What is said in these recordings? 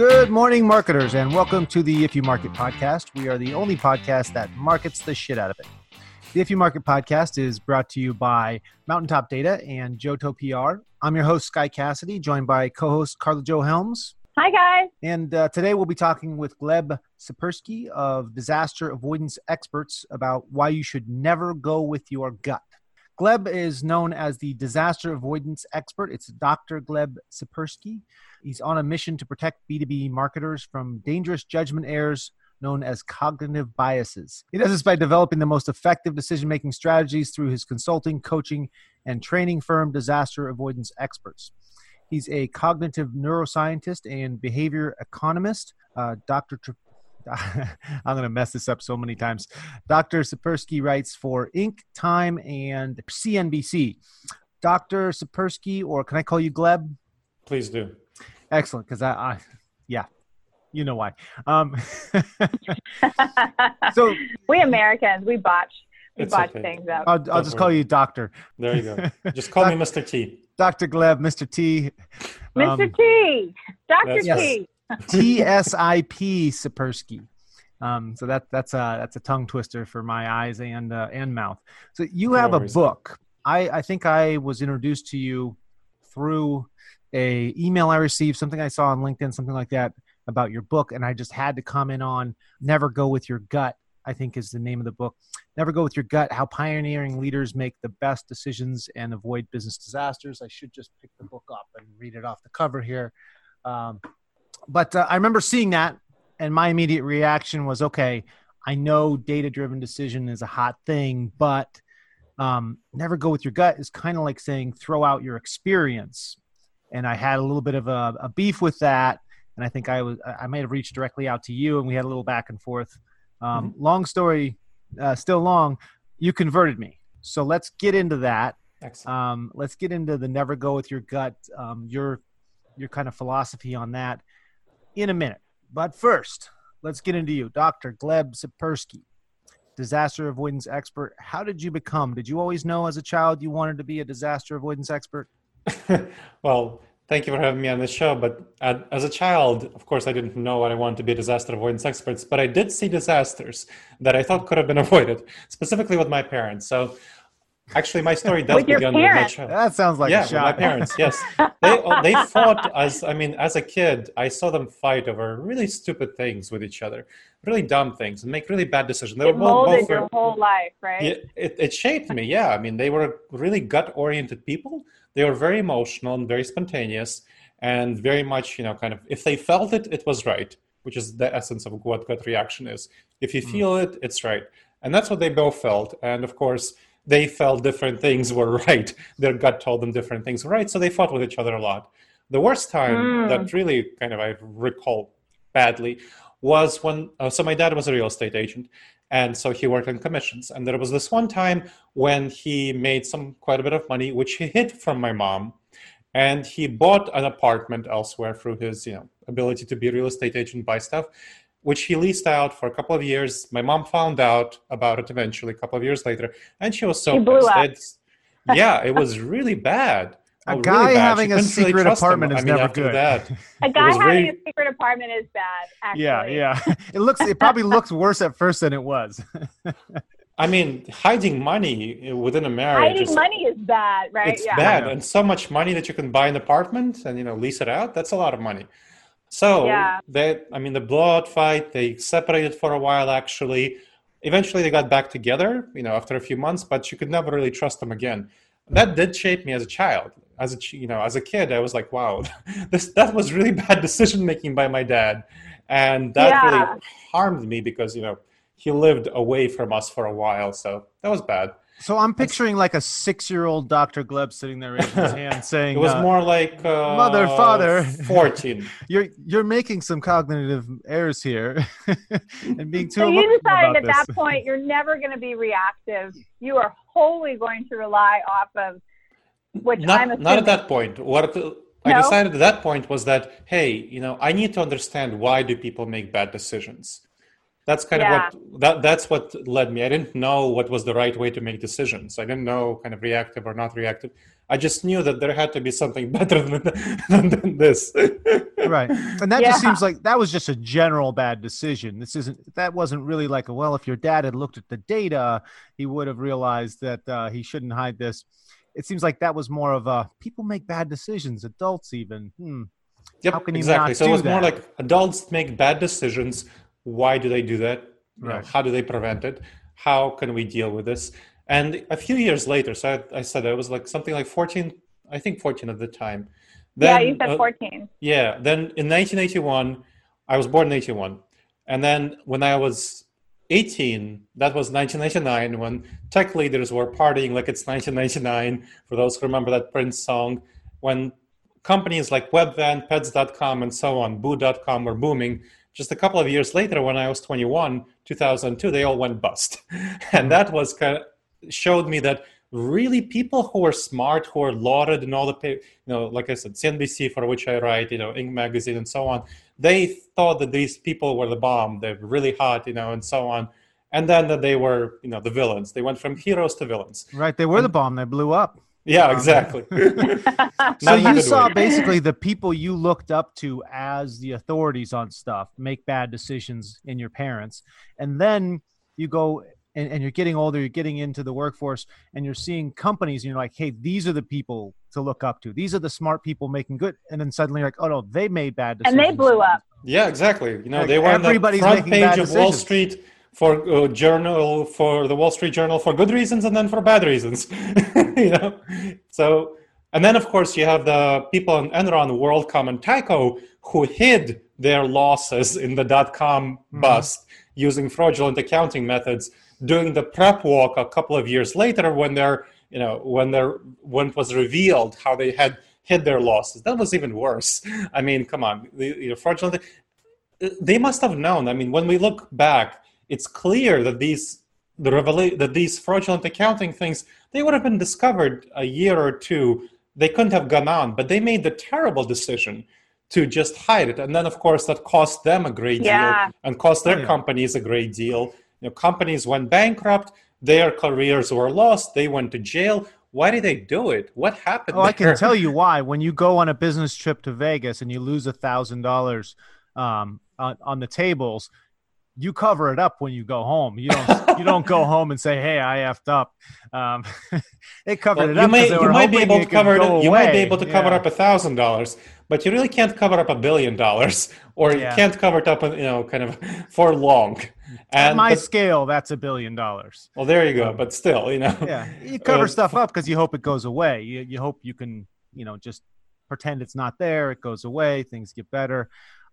Good morning, marketers, and welcome to the If You Market podcast. We are the only podcast that markets the shit out of it. The If You Market podcast is brought to you by Mountaintop Data and JoTo PR. I'm your host, Sky Cassidy, joined by co host Carla Jo Helms. Hi, guys. And uh, today we'll be talking with Gleb Tsipursky of Disaster Avoidance Experts about why you should never go with your gut. Gleb is known as the disaster avoidance expert. It's Dr. Gleb Tsipursky. He's on a mission to protect B2B marketers from dangerous judgment errors known as cognitive biases. He does this by developing the most effective decision making strategies through his consulting, coaching, and training firm, Disaster Avoidance Experts. He's a cognitive neuroscientist and behavior economist. Uh, Dr. I'm going to mess this up so many times. Dr. Tsipursky writes for Inc., Time, and CNBC. Dr. Tsipursky, or can I call you Gleb? Please do. Excellent, because I, I, yeah, you know why. Um, so we Americans, we botch, we botch okay. things up. I'll, I'll just call you Doctor. There you go. Just call me Mr. T. Dr. Gleb, Mr. T. Mr. Um, T. Dr. T. T S I P Tsipursky. Um, so that that's a that's a tongue twister for my eyes and uh, and mouth. So you have a book. I I think I was introduced to you through a email I received, something I saw on LinkedIn, something like that about your book, and I just had to comment on "Never Go with Your Gut." I think is the name of the book. Never go with your gut. How pioneering leaders make the best decisions and avoid business disasters. I should just pick the book up and read it off the cover here. Um, but uh, I remember seeing that, and my immediate reaction was, okay, I know data driven decision is a hot thing, but um, never go with your gut is kind of like saying throw out your experience. And I had a little bit of a, a, beef with that, and I think I was I may have reached directly out to you, and we had a little back and forth. Um, mm-hmm. Long story, uh, still long. You converted me, so let's get into that. Um, let's get into the never go with your gut. Um, your your kind of philosophy on that in a minute. But first, let's get into you, Dr. Gleb Tsipursky, disaster avoidance expert. How did you become? Did you always know as a child you wanted to be a disaster avoidance expert? well, thank you for having me on the show. But as a child, of course, I didn't know what I wanted to be a disaster avoidance expert, but I did see disasters that I thought could have been avoided, specifically with my parents. So Actually, my story does with begin with my child. That sounds like yeah, a shot. my parents. Yes, they oh, they fought as I mean, as a kid, I saw them fight over really stupid things with each other, really dumb things, and make really bad decisions. They it were both, molded both your whole life, right? Yeah, it, it shaped me. Yeah, I mean, they were really gut-oriented people. They were very emotional and very spontaneous, and very much, you know, kind of if they felt it, it was right, which is the essence of what gut reaction is. If you mm. feel mm. it, it's right, and that's what they both felt. And of course they felt different things were right. Their gut told them different things were right, so they fought with each other a lot. The worst time mm. that really kind of I recall badly was when uh, so my dad was a real estate agent and so he worked on commissions and there was this one time when he made some quite a bit of money which he hid from my mom and he bought an apartment elsewhere through his you know ability to be a real estate agent buy stuff which he leased out for a couple of years. My mom found out about it eventually, a couple of years later, and she was so he blew pissed. yeah, it was really bad. A oh, guy really having a secret really apartment him. is I mean, never good. That, a guy having really... a secret apartment is bad. Actually. Yeah, yeah. It looks. It probably looks worse at first than it was. I mean, hiding money within a marriage. Hiding is, money is bad, right? It's yeah. bad, and so much money that you can buy an apartment and you know lease it out. That's a lot of money. So yeah. they, I mean, the blowout fight, they separated for a while actually. Eventually they got back together, you know, after a few months, but you could never really trust them again. That did shape me as a child. As a, you know, as a kid, I was like, wow, this, that was really bad decision making by my dad. And that yeah. really harmed me because, you know, he lived away from us for a while. So that was bad. So I'm picturing like a six-year-old Dr. Gleb sitting there raising his hand, saying, "It was uh, more like uh, mother, father, fourteen. you're you're making some cognitive errors here, and being too." So you decided at this. that point you're never going to be reactive. You are wholly going to rely off of which not, I'm assuming. not at that point. What I decided at that point was that hey, you know, I need to understand why do people make bad decisions that's kind yeah. of what that that's what led me. I didn't know what was the right way to make decisions. I didn't know kind of reactive or not reactive. I just knew that there had to be something better than, than, than this. Right. And that yeah. just seems like that was just a general bad decision. This isn't that wasn't really like a, well if your dad had looked at the data he would have realized that uh, he shouldn't hide this. It seems like that was more of a people make bad decisions adults even. Hmm. Yep, How can exactly. so it was that? more like adults make bad decisions why do they do that? Right. know, how do they prevent it? How can we deal with this? And a few years later so i, I said it was like something like 14 i think 14 at the time. Then, yeah you said 14 uh, yeah then in 1981 i was born in 81 and then when i was 18 that was 1999 when tech leaders were partying like it's 1999 for those who remember that prince song when companies like webvan pets.com and so on boo.com were booming just a couple of years later when i was 21 2002 they all went bust. And that was kind of showed me that really people who are smart who are lauded in all the you know like i said cnbc for which i write you know inc magazine and so on they thought that these people were the bomb they're really hot you know and so on. And then that they were you know the villains. They went from heroes to villains. Right they were and, the bomb they blew up yeah, exactly. so you saw way. basically the people you looked up to as the authorities on stuff make bad decisions in your parents, and then you go and, and, you're getting older, you're getting into the workforce, and you're seeing companies, and you're like, hey, these are the people to look up to. These are the smart people making good, and then suddenly you're like, oh no, they made bad decisions, and they blew up. Yeah, exactly. You know, like they were on the front page of Wall Street for uh, journal for the Wall Street Journal for good reasons and then for bad reasons. you know, so and then of course you have the people in Enron, WorldCom, and Tyco who hid their losses in the dot com mm-hmm. bust using fraudulent accounting methods, doing the perp walk a couple of years later when they're you know when they're when it was revealed how they had hid their losses. That was even worse. I mean, come on, the, you know, fraudulent. They must have known. I mean, when we look back, it's clear that these the revela- that these fraudulent accounting things they would have been discovered a year or two. They couldn't have gone on but they made the terrible decision to just hide it. And then of course that cost them a great yeah. deal and cost their yeah. companies a great deal. You know companies went bankrupt. Their careers were lost. They went to jail. Why did they do it? What happened oh there? i can tell you why. When you go on a business trip to vegas and you lose a thousand dollars um, on the tables you cover it up when you go home. You don't you don't go home and say, "Hey, I effed up." Um, they covered well, it up. May, you might be able to cover it. You might be able to yeah. cover up a thousand dollars, but you really can't cover up a billion dollars, or yeah. you can't cover it up, you know, kind of for long. And At my but, scale, that's a billion dollars. Well, there you go. But still, you know, yeah, you cover uh, stuff up because you hope it goes away. You you hope you can, you know, just pretend it's not there. It goes away. Things get better.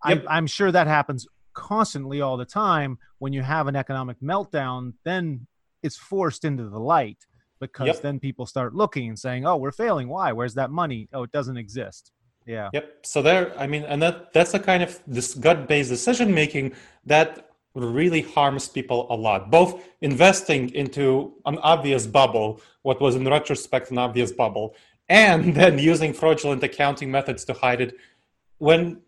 Yep. I'm, I'm sure that happens constantly all the time when you have an economic meltdown then it's forced into the light because yep. then people start looking and saying oh we're failing. Why? Where's that money? Oh it doesn't exist. Yeah. Yep. So there i mean and that that's a kind of this gut-based decision making that really harms people a lot both investing into an obvious bubble what was in retrospect an obvious bubble and then using fraudulent accounting methods to hide it when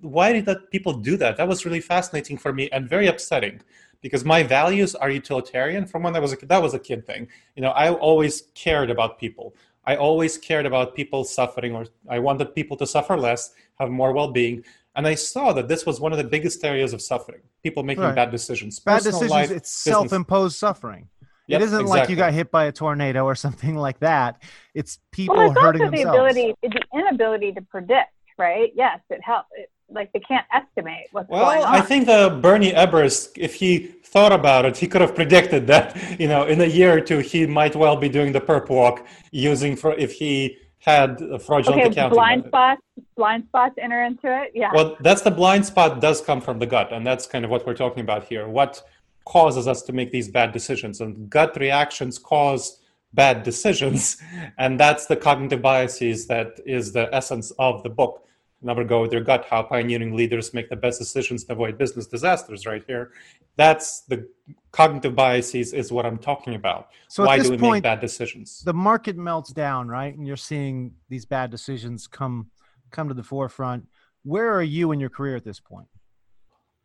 why did that people do that? That was really fascinating for me and very upsetting because my values are utilitarian from when I was a kid. That was a kid thing. You know, I always cared about people. I always cared about people suffering, or I wanted people to suffer less, have more well-being. And I saw that this was one of the biggest areas of suffering. People making right. bad decisions. Bad decisions. Life, it's business. self-imposed suffering. Yep, it isn't exactly. like you got hit by a tornado or something like that. It's people well, it's hurting also the themselves. ability, the inability to predict right? Yes, it helps. It, like they can't estimate what's well, going on. Well, I think the Bernie Ebbers, if he thought about it, he could have predicted that you know in a year or two he might well be doing the perp walk using for if he had a fraudulent okay, accounting. blind spots, blind spots enter into it. Yeah. Well, that's the blind spot does come from the gut, and that's kind of what we're talking about here. What causes us to make these bad decisions, and gut reactions cause bad decisions, and that's the cognitive biases that is the essence of the book never go with your gut. How pioneering leaders make the best decisions to avoid business disasters right here. That's the cognitive biases is what i'm talking about. So why do we point, make bad decisions? the market melts down right? And you're seeing these bad decisions come come to the forefront. Where are you in your career at this point?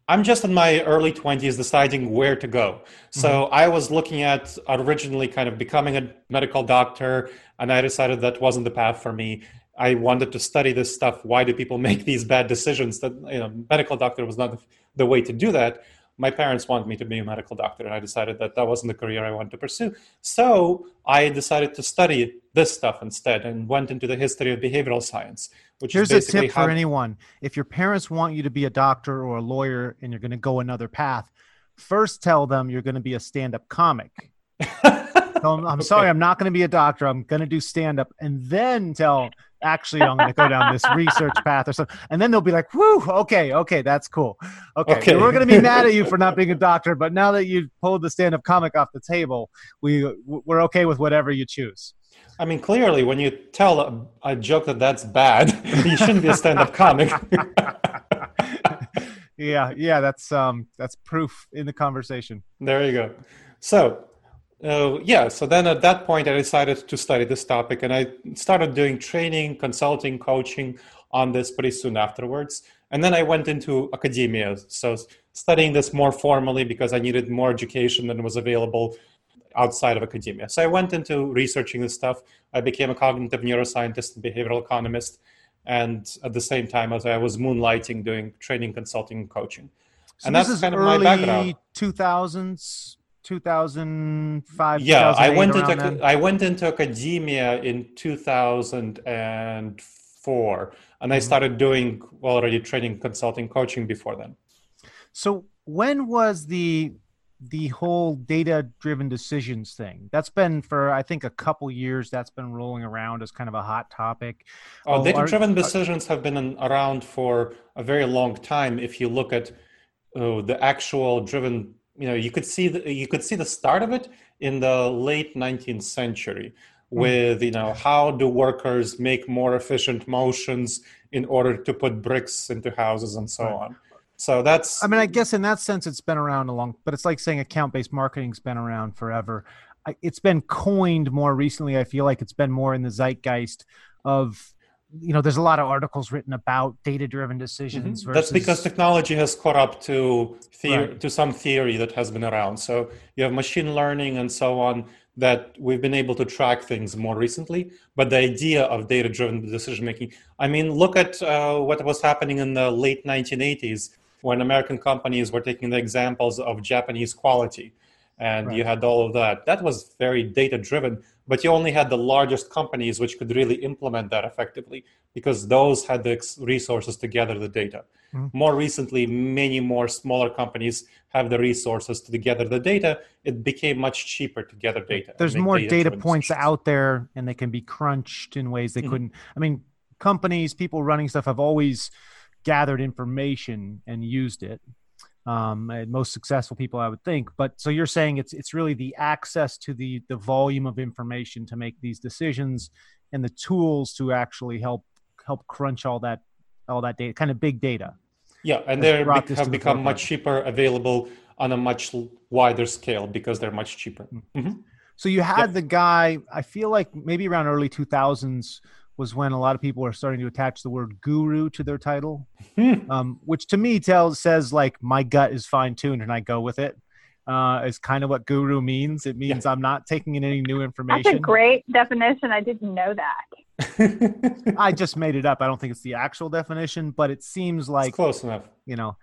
I'm just in my early 20s deciding where to go. So mm-hmm. I was looking at originally kind of becoming a medical doctor, and I decided that wasn't the path for me. I wanted to study this stuff. Why do people make these bad decisions? That you know, medical doctor was not the way to do that my parents wanted me to be a medical doctor, and I decided that that wasn't the career I wanted to pursue. So I decided to study this stuff instead and went into the history of behavioral science. Which Here's a tip for anyone: if your parents want you to be a doctor or a lawyer and you're going to go another path, first tell them you're going to be a stand-up comic. I'm, I'm okay. sorry, I'm not going to be a doctor. I'm going to do stand-up, and then tell actually I'm going to go down this research path or something. And then they'll be like, whoo, okay, okay, that's cool. Okay, okay. we're going to be mad at you for not being a doctor, but now that you pulled the stand-up comic off the table, we we're okay with whatever you choose. I mean, clearly, when you tell a, a joke that that's bad, you shouldn't be a stand-up comic. yeah, yeah, that's um, that's proof in the conversation. There you go. So uh, yeah, so then at that point, I decided to study this topic and I started doing training, consulting, coaching on this pretty soon afterwards. And then I went into academia. So studying this more formally because I needed more education than was available outside of academia. So I went into researching this stuff. I became a cognitive neuroscientist and behavioral economist. And at the same time as I was moonlighting doing training, consulting, and coaching. So and that's kind of my background. 2000s 2005 yeah i went into then? i went into academia in 2004 and i mm-hmm. started doing already training consulting coaching before then so when was the the whole data driven decisions thing that's been for i think a couple years that's been rolling around as kind of a hot topic oh, oh data driven decisions have been around for a very long time if you look at uh, the actual driven you know you could see the, you could see the start of it in the late 19th century hmm. with you know how do workers make more efficient motions in order to put bricks into houses and so right. on so that's i mean i guess in that sense it's been around a long but it's like saying account-based marketing's been around forever it's been coined more recently i feel like it's been more in the zeitgeist of you know there's a lot of articles written about data driven decisions mm-hmm. versus... that's because technology has caught up to theory, right. to some theory that has been around so you have machine learning and so on that we've been able to track things more recently but the idea of data driven decision making i mean look at uh, what was happening in the late 1980s when american companies were taking the examples of japanese quality and right. you had all of that that was very data driven but you only had the largest companies which could really implement that effectively because those had the resources to gather the data. Mm-hmm. More recently, many more smaller companies have the resources to gather the data. It became much cheaper to gather data. There's more data, data points out there, and they can be crunched in ways they mm-hmm. couldn't. I mean, companies, people running stuff have always gathered information and used it um, and most successful people, I would think. But so you're saying it's it's really the access to the the volume of information to make these decisions and the tools to actually help help crunch all that all that data, kind of big data. Yeah, and they have become much cheaper, available on a much wider scale because they're much cheaper. Mm-hmm. mm-hmm. So you had yep. the guy. I feel like maybe around early 2000s was when a lot of people are starting to attach the word guru to their title, hmm. um, which to me tells says like my gut is fine tuned and I go with it. Uh, is kind of what guru means. It means yeah. I'm not taking in any new information. That's a great definition. I didn't know that. I just made it up. I don't think it's the actual definition, but it seems like it's close enough. You know,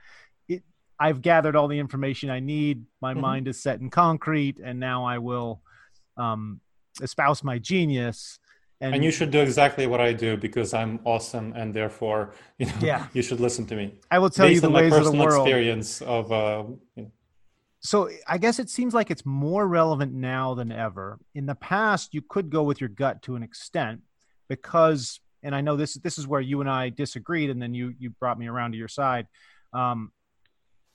it, I've gathered all the information I need. My mm-hmm. mind is set in concrete, and now I will um, espouse my genius and, and, you should do exactly what I do because I'm awesome, and therefore, you know, yeah. you should listen to me. I will tell Based you the ways of the world. Experience of, uh, you know. So I guess it seems like it's more relevant now than ever. In the past, you could go with your gut to an extent because, and I know this this is where you and I disagreed, and then you you brought me around to your side. Um,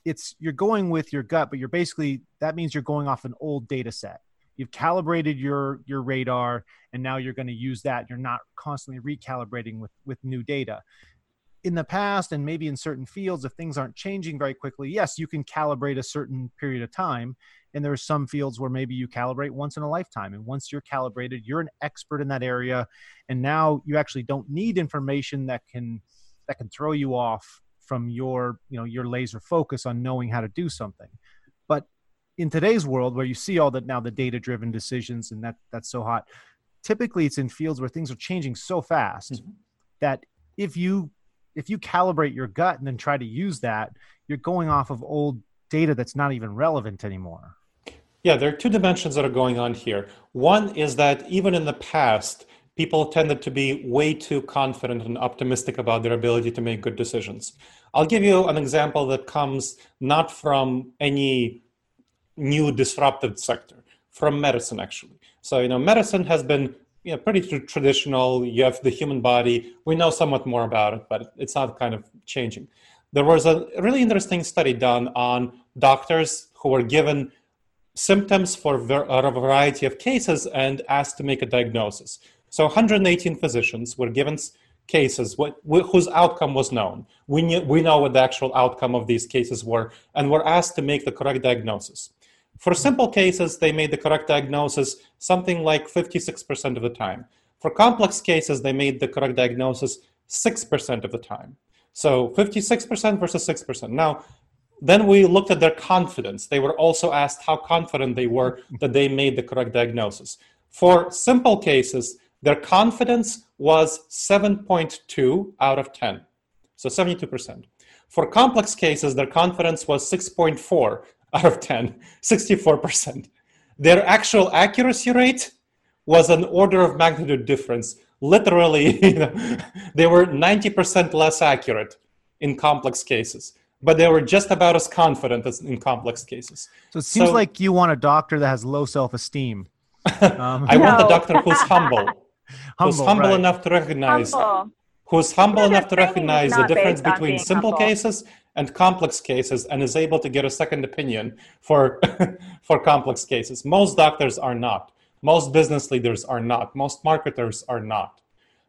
it's you're going with your gut, but you're basically that means you're going off an old data set you've calibrated your your radar and now you're going to use that. You're not constantly recalibrating with with new data. In the past and maybe in certain fields if things aren't changing very quickly yes you can calibrate a certain period of time. And there are some fields where maybe you calibrate once in a lifetime. And once you're calibrated you're an expert in that area. And now you actually don't need information that can that can throw you off from your you know your laser focus on knowing how to do something in today's world where you see all that now the data driven decisions and that that's so hot typically it's in fields where things are changing so fast mm-hmm. that if you if you calibrate your gut and then try to use that you're going off of old data that's not even relevant anymore yeah there are two dimensions that are going on here one is that even in the past people tended to be way too confident and optimistic about their ability to make good decisions. I'll give you an example that comes not from any new disrupted sector, from medicine actually. So, you know, medicine has been you know, pretty tr- traditional. You have the human body. We know somewhat more about it, but it's not kind of changing. There was a really interesting study done on doctors who were given symptoms for a variety of cases and asked to make a diagnosis. So 118 physicians were given cases what, whose outcome was known. We, knew, we know what the actual outcome of these cases were and were asked to make the correct diagnosis. For simple cases, they made the correct diagnosis something like 56% of the time. For complex cases, they made the correct diagnosis 6% of the time. So 56% versus 6%. Now, then we looked at their confidence. They were also asked how confident they were that they made the correct diagnosis. For simple cases, their confidence was 7.2 out of 10, so 72%. For complex cases, their confidence was 6.4 out of 10, 64%. Their actual accuracy rate was an order of magnitude difference. Literally, you know, they were 90% less accurate in complex cases, but they were just about as confident as in complex cases. So it seems so, like you want a doctor that has low self esteem. Um, I no. want a doctor who's humble humble, who's humble right. enough to recognize humble. Who's humble enough to recognize the difference between simple humble. cases and complex cases and is able to get a second opinion for for complex cases. Most doctors are not. Most business leaders are not. Most marketers are not.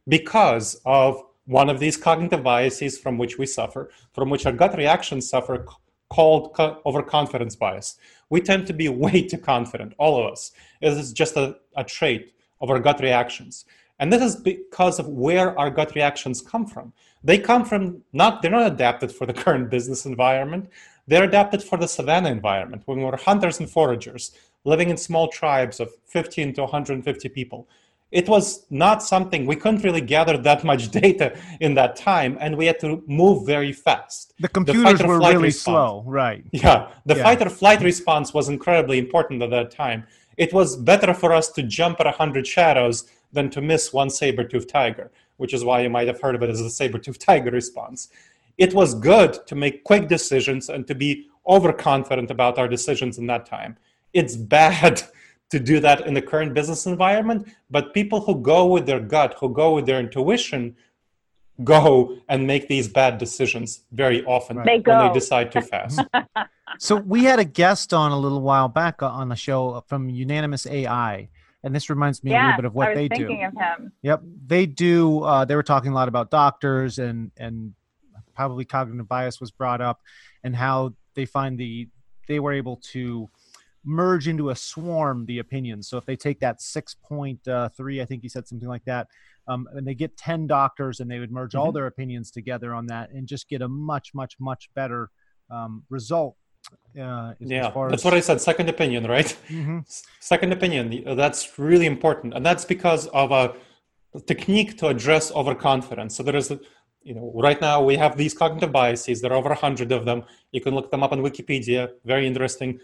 Because of one of these cognitive biases from which we suffer from which our gut reactions suffer called overconfidence bias. We tend to be way too confident all of us. It is just a, a trait of our gut reactions. And this is because of where our gut reactions come from. They come from not, they're not adapted for the current business environment. They're adapted for the savannah environment when we were hunters and foragers living in small tribes of 15 to 150 people. It was not something we couldn't really gather that much data in that time, and we had to move very fast. The computers the were really response, slow, right? Yeah, the yeah. fight or flight response was incredibly important at that time it was better for us to jump at 100 shadows than to miss one saber-toothed tiger, which is why you might have heard of it as the saber-toothed tiger response. It was good to make quick decisions and to be overconfident about our decisions in that time. It's bad to do that in the current business environment, but people who go with their gut, who go with their intuition, go and make these bad decisions very often they when they decide too fast. so we had a guest on a little while back uh, on the show uh, from Unanimous AI, and this reminds me yes, a little bit of what they do. Of him. Yep, they do. Uh, they were talking a lot about doctors and and probably cognitive bias was brought up, and how they find the they were able to merge into a swarm the opinions. So if they take that six point uh, three, I think he said something like that, um, and they get 10 doctors and they would merge mm-hmm. all their opinions together on that and just get a much much much better um, result uh, yeah that's what i said second opinion right mm-hmm. second opinion that's really important and that's because of a technique to address overconfidence so there is you know right now we have these cognitive biases there are over a 100 of them you can look them up on wikipedia very interesting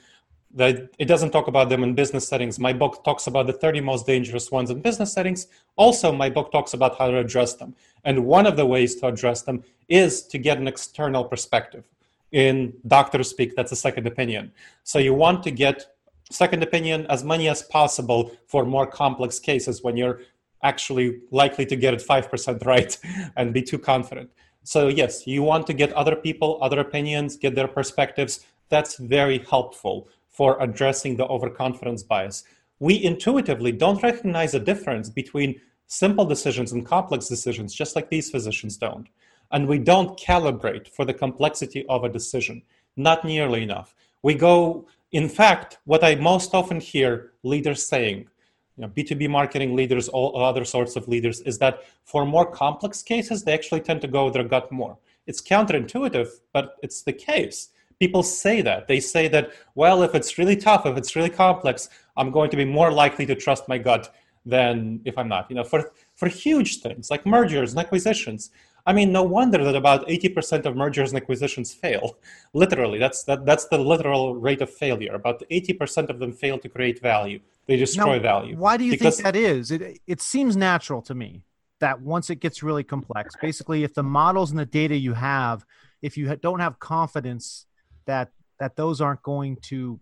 that it doesn't talk about them in business settings. My book talks about the 30 most dangerous ones in business settings. Also, my book talks about how to address them. And one of the ways to address them is to get an external perspective. In doctor speak, that's a second opinion. So you want to get second opinion as many as possible for more complex cases when you're actually likely to get it 5% right and be too confident. So yes, you want to get other people, other opinions, get their perspectives. That's very helpful for addressing the overconfidence bias. We intuitively don't recognize a difference between simple decisions and complex decisions, just like these physicians don't. And we don't calibrate for the complexity of a decision, not nearly enough. We go, in fact, what I most often hear leaders saying, you know, B2B marketing leaders, all other sorts of leaders, is that for more complex cases, they actually tend to go with their gut more. It's counterintuitive, but it's the case. People say that. They say that, well, if it's really tough, if it's really complex, I'm going to be more likely to trust my gut than if I'm not. You know, for for huge things like mergers and acquisitions. I mean, no wonder that about 80% of mergers and acquisitions fail. Literally, that's that, that's the literal rate of failure. About 80% of them fail to create value. They destroy Now, value. Why do you Because- think that is? It it seems natural to me that once it gets really complex, basically, if the models and the data you have, if you don't have confidence that that those aren't going to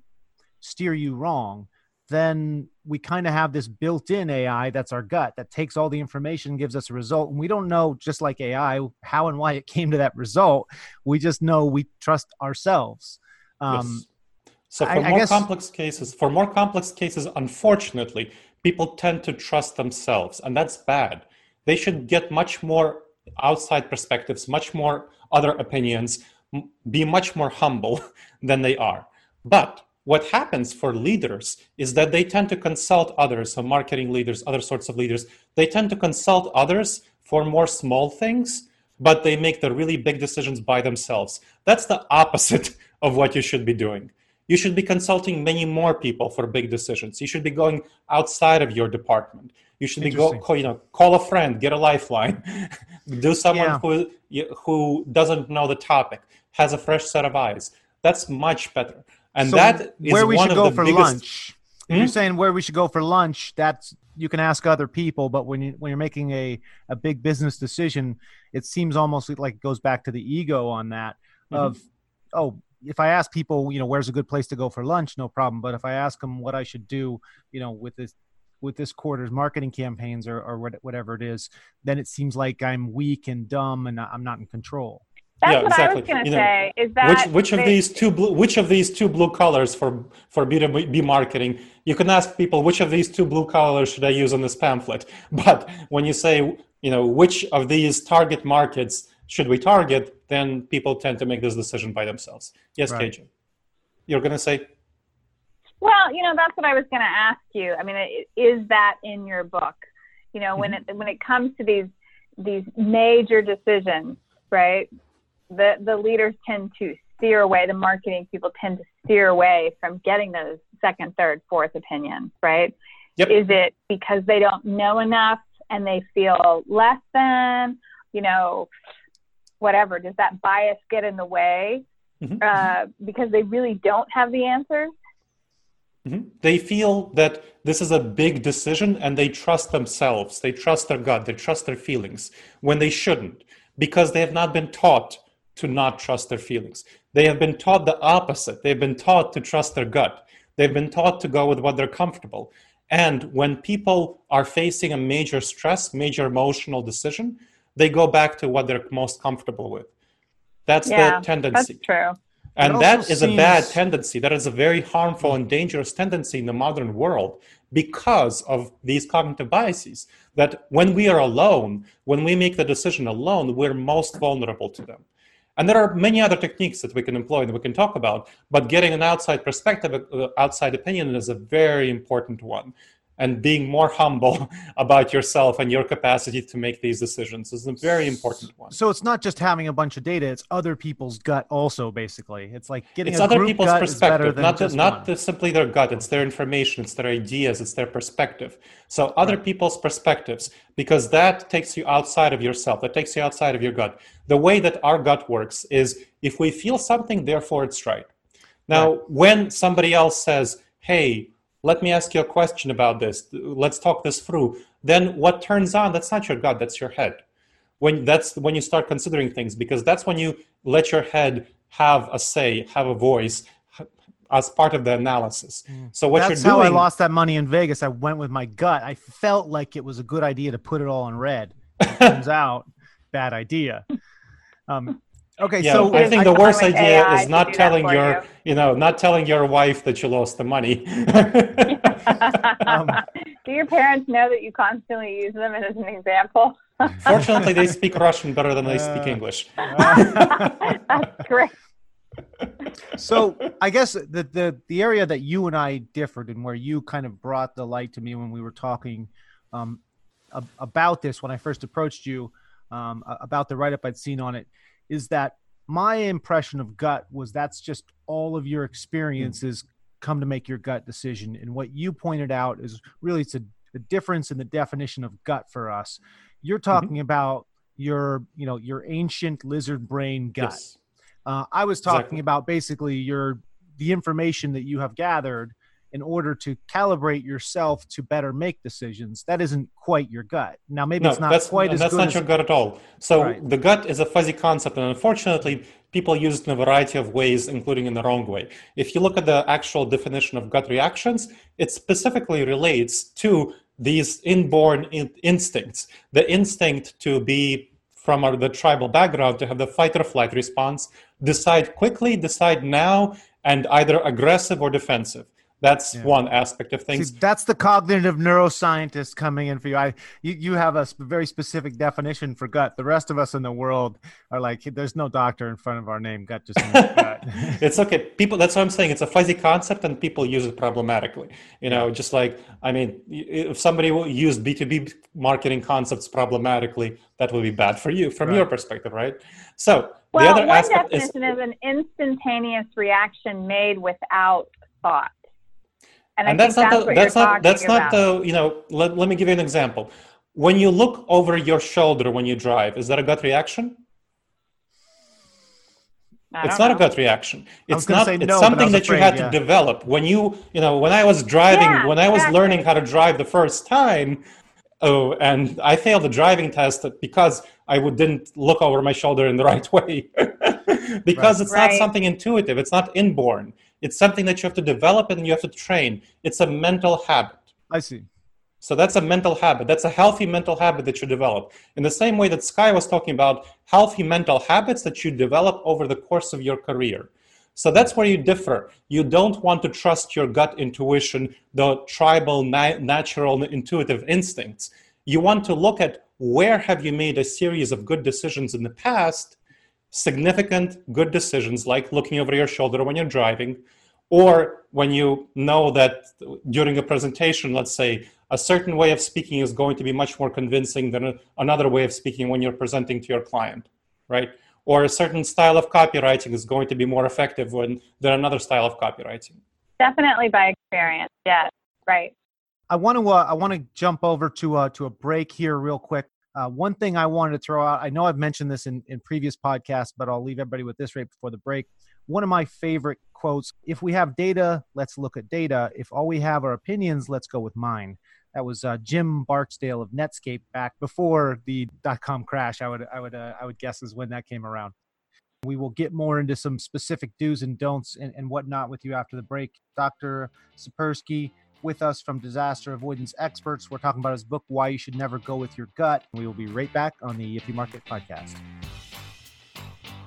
steer you wrong, then we kind of have this built-in AI that's our gut that takes all the information, gives us a result, and we don't know, just like AI, how and why it came to that result. We just know we trust ourselves. Um, yes. So for I- I more guess- complex cases, for more complex cases, unfortunately, people tend to trust themselves, and that's bad. They should get much more outside perspectives, much more other opinions, be much more humble than they are. But what happens for leaders is that they tend to consult others, so marketing leaders, other sorts of leaders, they tend to consult others for more small things, but they make the really big decisions by themselves. That's the opposite of what you should be doing. You should be consulting many more people for big decisions. You should be going outside of your department. You should be go, call, you know, call a friend, get a lifeline, do someone Yeah. who who doesn't know the topic, has a fresh set of eyes. That's much better. And so that is where we one should of go for biggest, lunch. If you're Hmm? saying where we should go for lunch, that's you can ask other people, but when you when you're making a a big business decision, it seems almost like it goes back to the ego on that Mhm. of oh, if I ask people, you know, where's a good place to go for lunch, no problem. But if I ask them what I should do, you know, with this with this quarter's marketing campaigns or, or whatever it is, then it seems like I'm weak and dumb and I'm not in control. That's Yeah, what I was exactly. going to You know. Is that which which of they- these two blue which of these two blue colors for for b2b marketing you can ask people which of these two blue colors should i use on this pamphlet but when you say you know which of these target markets should we target then people tend to make this decision by themselves yes Right. KJ. you're going to say Well, you know, that's what I was going to ask you. I mean, is that in your book? You know, when mm-hmm. it when it comes to these these major decisions, right? The the leaders tend to steer away. The marketing people tend to steer away from getting those second, third, fourth opinions, right? Yep. Is it because they don't know enough and they feel less than? You know, whatever. Does that bias get in the way Mhm. uh, because they really don't have the answers? Mhm. They feel that this is a big decision and they trust themselves. They trust their gut. They trust their feelings when they shouldn't because they have not been taught to not trust their feelings. They have been taught the opposite. They've been taught to trust their gut. They've been taught to go with what they're comfortable. And when people are facing a major stress, major emotional decision, they go back to what they're most comfortable with. That's Yeah, the tendency. That's true. And that is that also is a bad tendency. That is a very harmful and dangerous tendency in the modern world because of these cognitive biases. That when we are alone, when we make the decision alone, we're most vulnerable to them. And there are many other techniques that we can employ and we can talk about, but getting an outside perspective, uh, outside opinion is a very important one. And being more humble about yourself and your capacity to make these decisions is a very important one. So it's not just having a bunch of data; it's other people's gut also. Basically, it's like getting it's other people's perspective not the, just not the, simply their gut it's their information it's their ideas it's their perspective. So other people's perspectives because that takes you outside of yourself that takes you outside of your gut. The way that our gut works is if we feel something therefore it's right. Now when somebody else says hey let me ask you a question about this let's talk this through then what turns on that's not your gut that's your head when that's when you start considering things because that's when you let your head have a say have a voice as part of the analysis so what Mm. That's you're how I lost that money in Vegas. I went with my gut. I felt like it was a good idea to put it all in red. It turns out, bad idea. Um, okay, yeah so i think the worst idea AI is not telling your you. you know not telling your wife that you lost the money Um, Do your parents know that you constantly use them as an example? fortunately they speak russian better than they speak english That's great. so I guess the, the the area that you and I differed and where you kind of brought the light to me when we were talking um, ab- about this when I first approached you um, about the write up I'd seen on it is that my impression of gut was that's just all of your experiences come to make your gut decision. And what you pointed out is really it's a, a difference in the definition of gut for us. You're mm-hmm. talking mm-hmm. about your, you know, your ancient lizard brain gut. Yes. Uh, I was talking exactly. about basically your the information that you have gathered in order to calibrate yourself to better make decisions. That isn't quite your gut. Now, maybe no, it's not that's, quite as that's not as, your gut at all. So right. the gut is a fuzzy concept, and unfortunately, people use it in a variety of ways, including in the wrong way. If you look at the actual definition of gut reactions, it specifically relates to these inborn in- instincts, the instinct to be from our, the tribal background to have the fight or flight response, decide quickly, decide now, and either aggressive or defensive. That's yeah. one aspect of things. See, that's the cognitive neuroscientist coming in for you. I you, you have a very specific definition for gut. The rest of us in the world are like, there's no doctor in front of our name. Gut just gut. it's okay. People. That's what I'm saying. It's a fuzzy concept, and people use it problematically. You know, just like I mean, if somebody will use B2B marketing concepts problematically, that will be bad for you from right. your perspective, right? So well, the other one aspect definition is, is an instantaneous reaction made without thought. And, and that's not that's the, that's not that's about. not the you know let, let me give you an example when you look over your shoulder when you drive is that a gut reaction it's not know. a gut reaction it's not it's no, something that afraid, you had yeah. to develop when you you know when i was driving yeah, when i was exactly. learning how to drive the first time oh and i failed the driving test because i would, didn't look over my shoulder in the right way because right. it's right. not something intuitive it's not inborn it's something that you have to develop and you have to train. It's a mental habit. I see. So that's a mental habit. That's a healthy mental habit that you develop. In the same way that Sky was talking about healthy mental habits that you develop over the course of your career. So that's where you differ. You don't want to trust your gut intuition, the tribal, na- natural, intuitive instincts. You want to look at where have you made a series of good decisions in the past significant good decisions like looking over your shoulder when you're driving or when you know that during a presentation let's say a certain way of speaking is going to be much more convincing than another way of speaking when you're presenting to your client right? Or a certain style of copywriting is going to be more effective when, than another style of copywriting. Definitely by experience yes right. I want to uh, i want to jump over to uh, to a break here real quick uh, one thing I wanted to throw out, I know I've mentioned this in, in previous podcasts, but I'll leave everybody with this right before the break. One of my favorite quotes if we have data, let's look at data. If all we have are opinions, let's go with mine. That was uh, Jim Barksdale of Netscape back before the dot com crash. I would I would uh, I would guess is when that came around. We will get more into some specific do's and don'ts and, and whatnot with you after the break. Dr. Tsipursky, with us from Disaster Avoidance Experts. We're talking about his book, Why You Should Never Go With Your Gut. We will be right back on the If You Market Podcast.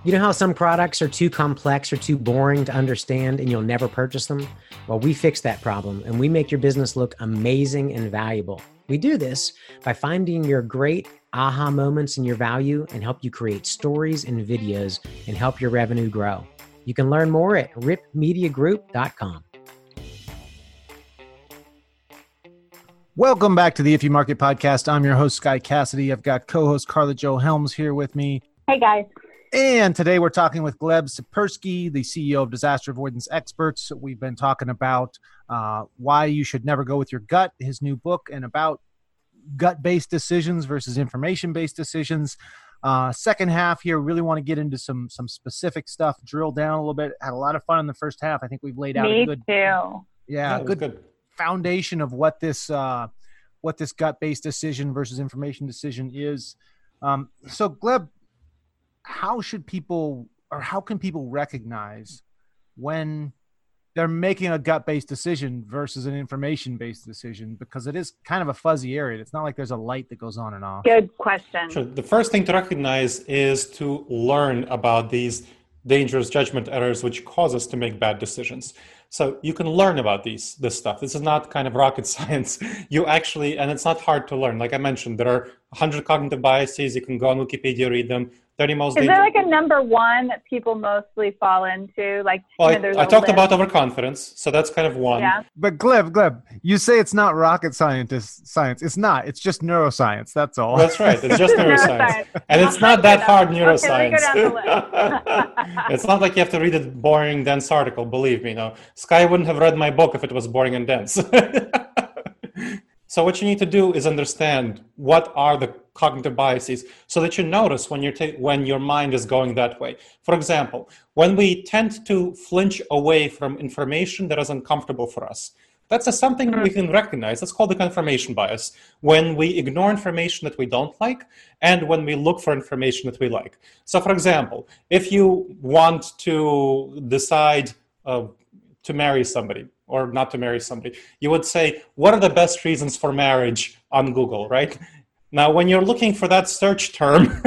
You know how some products are too complex or too boring to understand and you'll never purchase them? Well, we fix that problem and we make your business look amazing and valuable. We do this by finding your great aha moments in your value and help you create stories and videos and help your revenue grow. You can learn more at ripmediagroup.com. Welcome back to the If You Market Podcast. I'm your host, Sky Cassidy. I've got co host Carla Jo Helms here with me. Hey, guys. And today we're talking with Gleb Tsipursky, the CEO of Disaster Avoidance Experts. We've been talking about uh, why you should never go with your gut, his new book, and about gut based decisions versus information based decisions. Uh, second half here, really want to get into some some specific stuff, drill down a little bit. Had a lot of fun in the first half. I think we've laid out Me a good, too. yeah, yeah good, good foundation of what this uh, what this gut based decision versus information decision is. Um, so, Gleb, how should people or how can people recognize when they're making a gut based decision versus an information based decision because it is kind of a fuzzy area. It's not like there's a light that goes on and off. Good question. Sure. The first thing to recognize is to learn about these dangerous judgment errors which cause us to make bad decisions. So you can learn about these this stuff. This is not kind of rocket science. You actually, and it's not hard to learn. Like I mentioned, there are 100 cognitive biases. You can go on Wikipedia, read them. 30 most. Is dangerous. there like a number one that people mostly fall into? Like, well, you know, I, I talked about overconfidence, so that's kind of one. Yeah. But Gleb, Gleb, you say it's not rocket scientist science. It's not. It's just neuroscience. That's all. That's right. It's just neuroscience, and it's not that hard neuroscience. it's not like you have to read a boring, dense article. Believe me, no. Sky wouldn't have read my book if it was boring and dense. So what you need to do is understand what are the cognitive biases so that you notice when, you're ta- when your mind is going that way. For example, when we tend to flinch away from information that is uncomfortable for us, that's something we can recognize. That's called the confirmation bias. When we ignore information that we don't like and when we look for information that we like. So, for example, if you want to decide uh, to marry somebody, or not to marry somebody. You would say, what are the best reasons for marriage on Google, right? Now, when you're looking for that search term,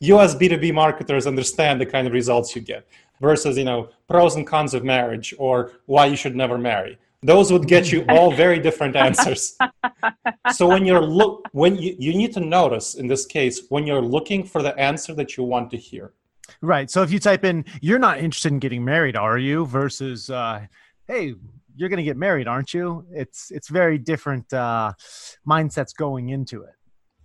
you as B2B marketers understand the kind of results you get versus, you know, pros and cons of marriage or why you should never marry. Those would get you all very different answers. so when you're look when you, you need to notice in this case when you're looking for the answer that you want to hear. Right. So if you type in you're not interested in getting married, are you? versus uh, hey, you're going to get married, aren't you? It's it's very different uh, mindsets going into it.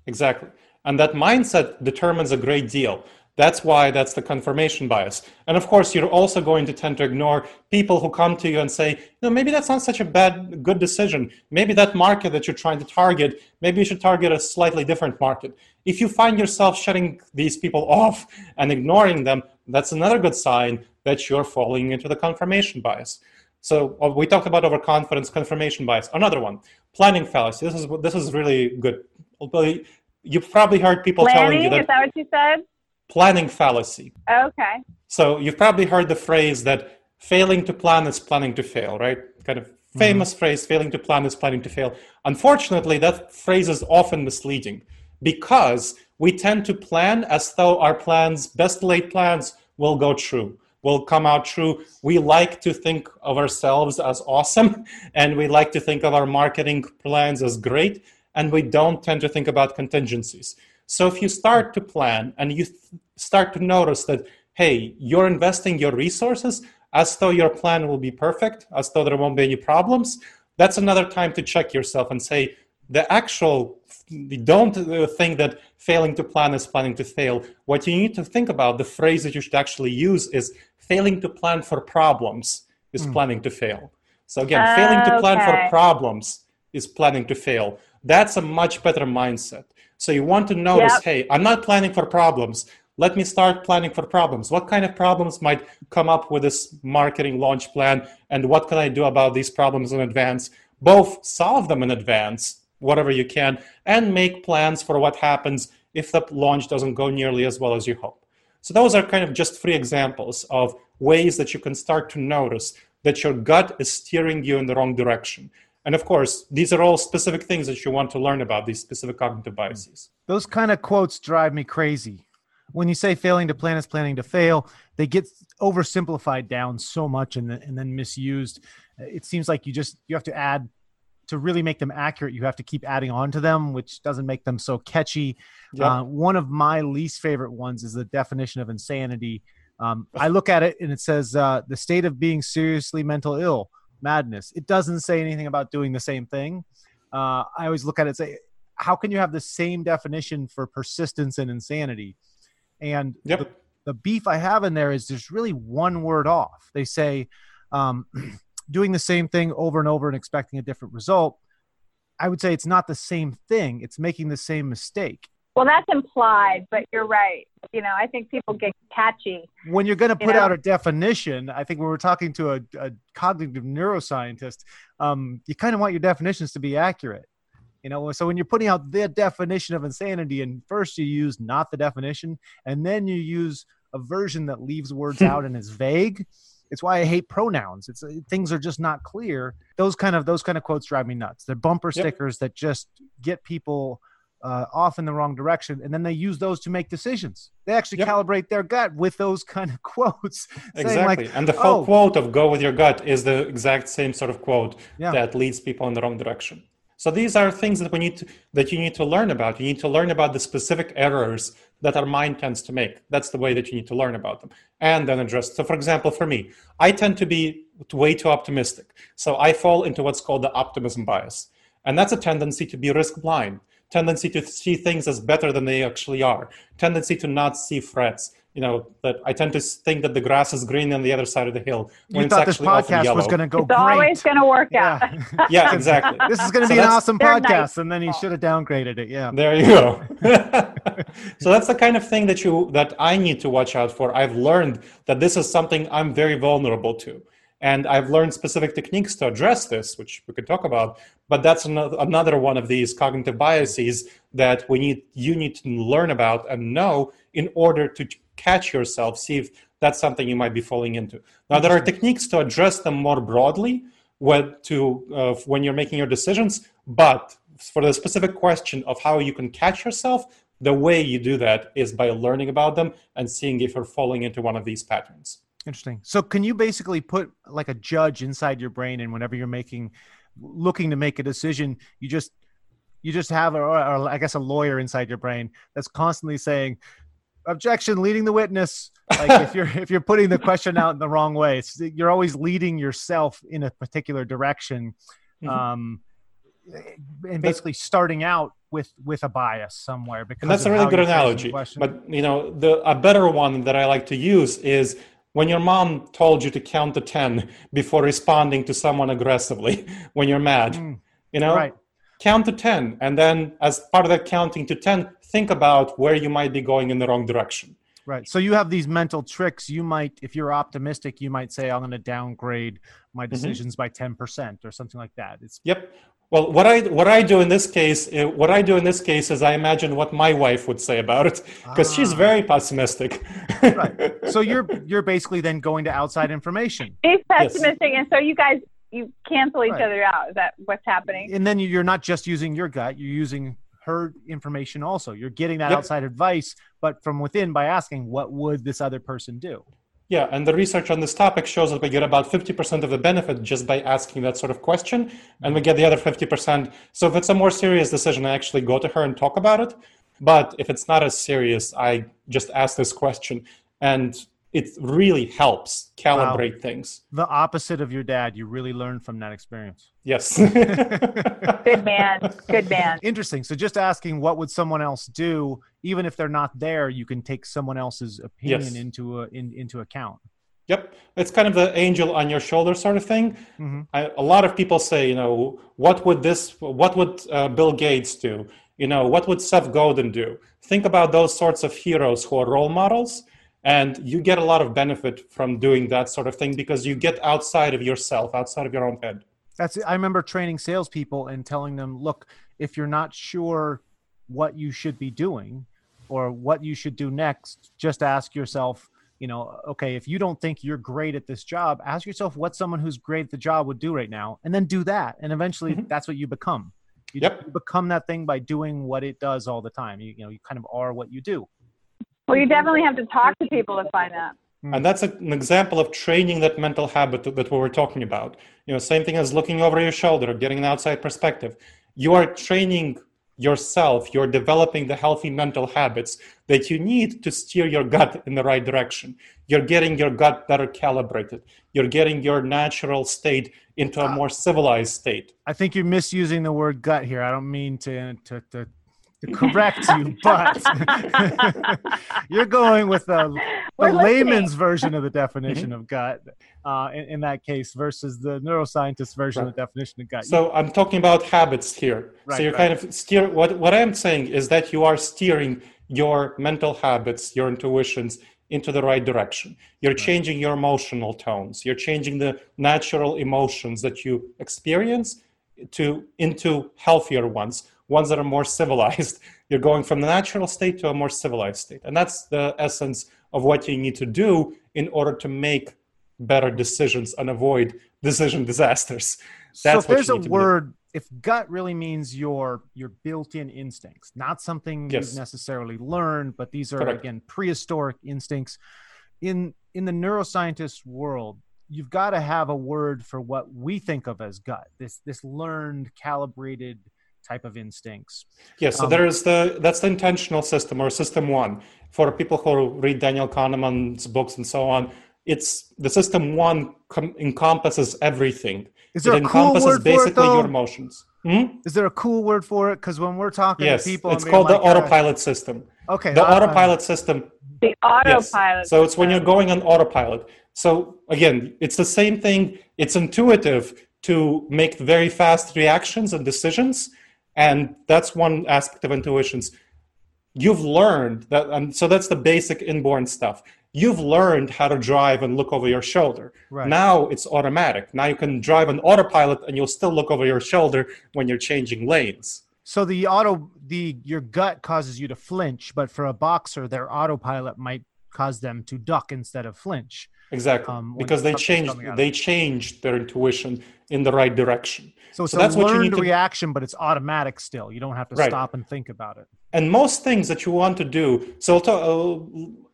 Exactly, and that mindset determines a great deal. That's why that's the confirmation bias. And of course, you're also going to tend to ignore people who come to you and say, know, maybe that's not such a bad, good decision. Maybe that market that you're trying to target, maybe you should target a slightly different market. If you find yourself shutting these people off and ignoring them, that's another good sign that you're falling into the confirmation bias. So uh, we talked about overconfidence, confirmation bias. Another one, planning fallacy. This is this is really good. You've probably heard people planning, telling you that. Is that what you said? Planning fallacy. Okay. So you've probably heard the phrase that failing to plan is planning to fail, right? Kind of famous mm-hmm. phrase, failing to plan is planning to fail. Unfortunately, that phrase is often misleading because we tend to plan as though our plans, best laid plans, will go true will come out true. We like to think of ourselves as awesome, and we like to think of our marketing plans as great, and we don't tend to think about contingencies. So if you start to plan and you th- start to notice that, hey, you're investing your resources as though your plan will be perfect, as though there won't be any problems, that's another time to check yourself and say, the actual don't uh, think that failing to plan is planning to fail. What you need to think about, the phrase that you should actually use is failing to plan for problems is mm. planning to fail. So again, uh, failing to plan okay. for problems is planning to fail. That's a much better mindset. So you want to notice, yep. hey, I'm not planning for problems. Let me start planning for problems. What kind of problems might come up with this marketing launch plan? And what can I do about these problems in advance? Both solve them in advance, whatever you can, and make plans for what happens if the launch doesn't go nearly as well as you hope. So those are kind of just three examples of ways that you can start to notice that your gut is steering you in the wrong direction. And of course, these are all specific things that you want to learn about, these specific cognitive hmm. biases. Those kind of quotes drive me crazy. When you say failing to plan is planning to fail, they get oversimplified down so much and, and then misused. It seems like you just you have to add to really make them accurate, you have to keep adding on to them, which doesn't make them so catchy. Yep. Uh, one of my least favorite ones is the definition of insanity. Um, I look at it and it says uh, the state of being seriously mental ill, madness. It doesn't say anything about doing the same thing. Uh, I always look at it and say, how can you have the same definition for persistence and insanity? And yep. the, the beef I have in there is there's really one word off. They say, um, doing the same thing over and over and expecting a different result, I would say it's not the same thing. It's making the same mistake. Well, that's implied, but you're right. You know, I think people get catchy. When you're going to put you know? out a definition, I think when we're talking to a, a cognitive neuroscientist, um, you kind of want your definitions to be accurate. You know, so when you're putting out the definition of insanity, and first you use not the definition, and then you use a version that leaves words out and is vague it's why I hate pronouns. It's uh, things are just not clear. Those kind of those kind of quotes drive me nuts. They're bumper yep. stickers that just get people uh, off in the wrong direction, and then they use those to make decisions. They actually yep. calibrate their gut with those kind of quotes. Exactly, like, and the full oh, quote of "Go with your gut" is the exact same sort of quote yeah. that leads people in the wrong direction. So these are things that we need to, that you need to learn about. You need to learn about the specific errors that our mind tends to make. That's the way that you need to learn about them and then address. So, for example, for me, I tend to be way too optimistic. So I fall into what's called the optimism bias. And that's a tendency to be risk blind, tendency to see things as better than they actually are, tendency to not see threats, you know that I tend to think that the grass is green on the other side of the hill. When you thought this podcast was going to go it's great. always going to work yeah. out. yeah, exactly. This is going to so be an awesome podcast, nice. and then he should have downgraded it. Yeah. There you go. so that's the kind of thing that you that I need to watch out for. I've learned that this is something I'm very vulnerable to. And I've learned specific techniques to address this, which we could talk about. But that's another one of these cognitive biases that we need you need to learn about and know in order to catch yourself, see if that's something you might be falling into. Now, there are techniques to address them more broadly when, to, uh, when you're making your decisions, but for the specific question of how you can catch yourself, the way you do that is by learning about them and seeing if you're falling into one of these patterns. Interesting. So, can you basically put like a judge inside your brain, and whenever you're making, looking to make a decision, you just you just have, or, or I guess, a lawyer inside your brain that's constantly saying, objection leading the witness like if you're if you're putting the question out in the wrong way it's, you're always leading yourself in a particular direction mm-hmm. um and basically starting out with with a bias somewhere because and that's a really good analogy but you know the a better one that i like to use is when your mom told you to count to 10 before responding to someone aggressively when you're mad mm, you know right. Count to 10 and then as part of that counting to 10 think about where you might be going in the wrong direction. Right. So you have these mental tricks. You might, if you're optimistic, you might say, I'm going to downgrade my mm-hmm. decisions mm-hmm. by 10% or something like that. It's Yep. Well, what I what I do in this case, eh, what I do in this case is I imagine what my wife would say about it because ah. she's very pessimistic. right. So you're you're basically then going to outside information. She's pessimistic, yes. and so you guys you cancel each right. other out. Is that what's happening? And then you're not just using your gut; you're using her information also. You're getting that yep. outside advice, but from within by asking, what would this other person do? Yeah, and the research on this topic shows that we get about 50% of the benefit just by asking that sort of question, and we get the other 50%. So if it's a more serious decision, I actually go to her and talk about it. But if it's not as serious, I just ask this question. And it really helps calibrate wow. things. The opposite of your dad, you really learned from that experience. Yes. Good man. Good man. Interesting. So just asking what would someone else do, even if they're not there, you can take someone else's opinion yes. into a, in, into account. Yep, it's kind of the angel on your shoulder sort of thing. Mm-hmm. I, a lot of people say, you know, what would this, what would uh, Bill Gates do? You know, what would Seth Godin do? Think about those sorts of heroes who are role models and you get a lot of benefit from doing that sort of thing because you get outside of yourself outside of your own head. That's i remember training salespeople and telling them look if you're not sure what you should be doing or what you should do next just ask yourself you know okay if you don't think you're great at this job ask yourself what someone who's great at the job would do right now and then do that. And eventually mm-hmm. that's what you become. You, yep. become that thing by doing what it does all the time. You, you know you kind of are what you do well, you definitely have to talk to people to find that. Hmm. And that's a, an example of training that mental habit that, that we were talking about. You know, same thing as looking over your shoulder, getting an outside perspective. You are training yourself, you're developing the healthy mental habits that you need to steer your gut in the right direction. You're getting your gut better calibrated. You're getting your natural state into a more civilized state. I think you're misusing the word gut here. I don't mean to, to, to to correct you, but you're going with the, the layman's version of the definition mm-hmm. of gut uh, in, in, that case versus the neuroscientist version right. of the definition of gut. So I'm talking about habits here. Right, so you're right. kind of steer. What what I'm saying is that you are steering your mental habits, your intuitions into the right direction. You're changing your emotional tones. You're changing the natural emotions that you experience to into healthier ones ones that are more civilized. You're going from the natural state to a more civilized state. And that's the essence of what you need to do in order to make better decisions and avoid decision disasters. That's so if there's a word, do. if gut really means your your built-in instincts, not something yes. you've necessarily learned, but these are Correct. again prehistoric instincts. In in the neuroscientist world, you've got to have a word for what we think of as gut. This this learned, calibrated type of instincts. Yeah, so um, there's the that's the intentional system or system one. For people who read Daniel Kahneman's books and so on, it's the system one com- encompasses everything. Is there it a cool word basically for it, your emotions. Hmm? Is there a cool word for it? Because when we're talking yes, to people, it's called like, the autopilot uh, system. Okay, the autopilot system. The autopilot. Yes. So it's when you're going on autopilot. So again, it's the same thing. It's intuitive to make very fast reactions and decisions, and that's one aspect of intuitions. You've learned that, and so that's the basic inborn stuff you've learned how to drive and look over your shoulder. Right. Now it's automatic. Now you can drive an autopilot and you'll still look over your shoulder when you're changing lanes. So the auto the your gut causes you to flinch, but for a boxer their autopilot might cause them to duck instead of flinch. Exactly. Um, because they changed they changed their intuition in the right direction. So so that's what you need to, reaction, but it's automatic still. You don't have to right. stop and think about it. And most things that you want to do. So I'll, talk,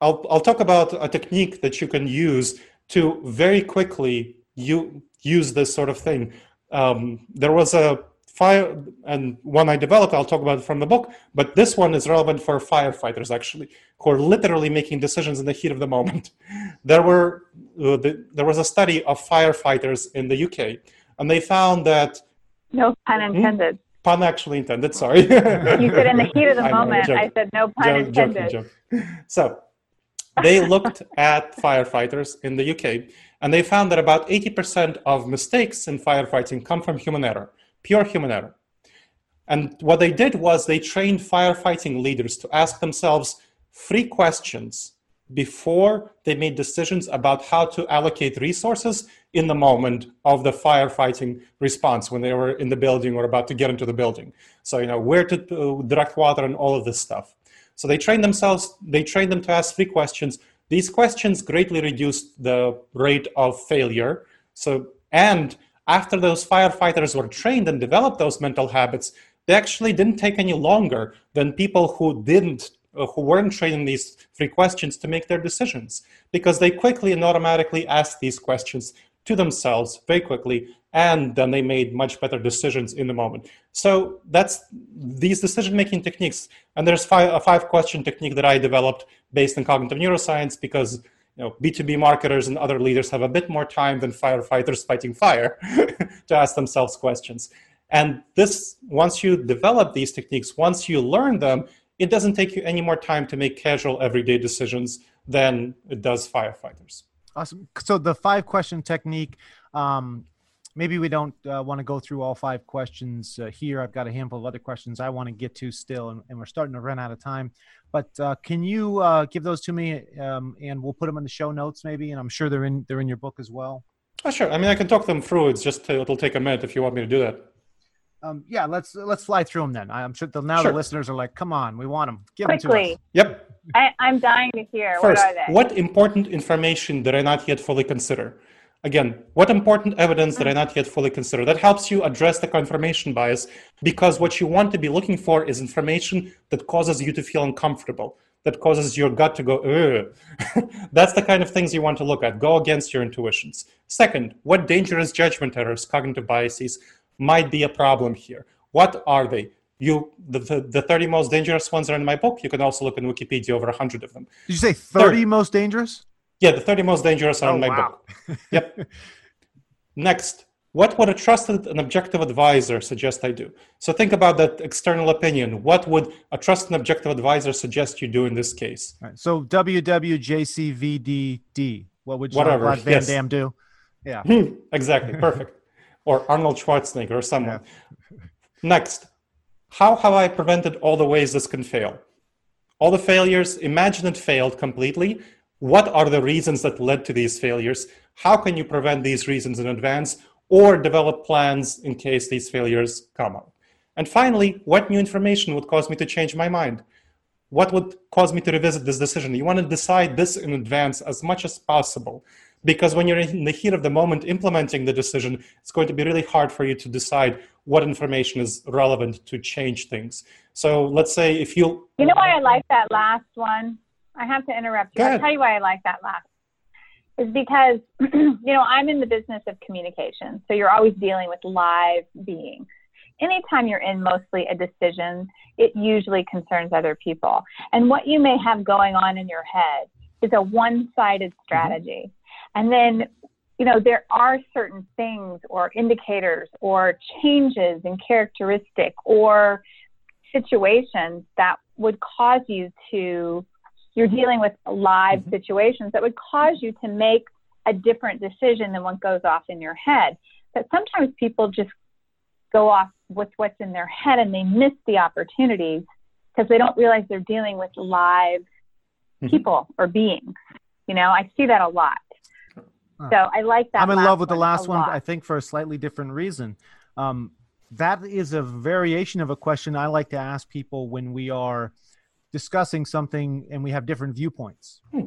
I'll, I'll talk about a technique that you can use to very quickly you use this sort of thing. Um, there was a fire and one I developed. I'll talk about it from the book, but this one is relevant for firefighters actually, who are literally making decisions in the heat of the moment. There were uh, the, there was a study of firefighters in the UK, and they found that no pun hmm? intended. Hmm? Pun actually intended. Sorry. you said in the heat of the I moment. Know, I said no pun joke, intended. Joke, joke. So they looked at firefighters in the UK, and they found that about 80% of mistakes in firefighting come from human error, pure human error. And what they did was they trained firefighting leaders to ask themselves three questions before they made decisions about how to allocate resources in the moment of the firefighting response when they were in the building or about to get into the building. So, you know, where to uh, direct water and all of this stuff. So they trained themselves, they trained them to ask three questions. These questions greatly reduced the rate of failure. So, and after those firefighters were trained and developed those mental habits, they actually didn't take any longer than people who didn't uh, who weren't trained in these three questions to make their decisions because they quickly and automatically asked these questions to themselves very quickly and then they made much better decisions in the moment. So that's these decision making techniques. And there's five, a five question technique that i developed based on cognitive neuroscience because you know b2b marketers and other leaders have a bit more time than firefighters fighting fire to ask themselves questions and this once you develop these techniques once you learn them it doesn't take you any more time to make casual everyday decisions than it does firefighters Awesome. So the five question technique. Um, maybe we don't uh, want to go through all five questions uh, here. I've got a handful of other questions I want to get to still, and, and we're starting to run out of time. But uh, can you uh, give those to me, um, and we'll put them in the show notes, maybe? And I'm sure they're in they're in your book as well. Oh, sure. I mean, I can talk them through. It's just uh, it'll take a minute if you want me to do that. Um, yeah, let's let's fly through them then. I'm sure now sure. the listeners are like, "Come on, we want them. Give Quickly. them to us." Yep. I, am dying to hear. First, what, what important information did I not yet fully consider? Again, what important evidence did I mm. not yet fully consider? That helps you address the confirmation bias because what you want to be looking for is information that causes you to feel uncomfortable, that causes your gut to go, ugh. That's the kind of things you want to look at. Go against your intuitions. Second, what dangerous judgment errors, cognitive biases, might be a problem here? What are they? you the, the, the 30 most dangerous ones are in my book you can also look in wikipedia over 100 of them did you say 30 most dangerous yeah the 30 most dangerous are oh, in my wow. book yep next what would a trusted and objective advisor suggest i do so think about that external opinion what would a trusted and objective advisor suggest you do in this case right. so wwjcvdd what would Whatever. Van yes. Damme do yeah exactly perfect or arnold schwarzenegger or someone yeah. next how have I prevented all the ways this can fail? All the failures, imagine it failed completely. What are the reasons that led to these failures? How can you prevent these reasons in advance or develop plans in case these failures come up? And finally, what new information would cause me to change my mind? What would cause me to revisit this decision? You want to decide this in advance as much as possible because when you're in the heat of the moment implementing the decision, it's going to be really hard for you to decide what information is relevant to change things. So let's say if you. You know why I like that last one? I have to interrupt you. I'll tell you why I like that last. Is because, you know, I'm in the business of communication. So you're always dealing with live beings. anytime you're in mostly a decision, it usually concerns other people. And what you may have going on in your head is a one sided mm-hmm. strategy. Mm-hmm. And then, you know, there are certain things or indicators or changes in characteristic or situations that would cause you to, you're dealing with live mm-hmm. situations that would cause you to make a different decision than what goes off in your head. But sometimes people just go off with what's in their head and they miss the opportunities because they don't realize they're dealing with live mm-hmm. people or beings. You know, I see that a lot. So I like that. I'm in love with the last one, I think, for a slightly different reason. Um, that is a variation of a question I like to ask people when we are discussing something and we have different viewpoints. Hmm.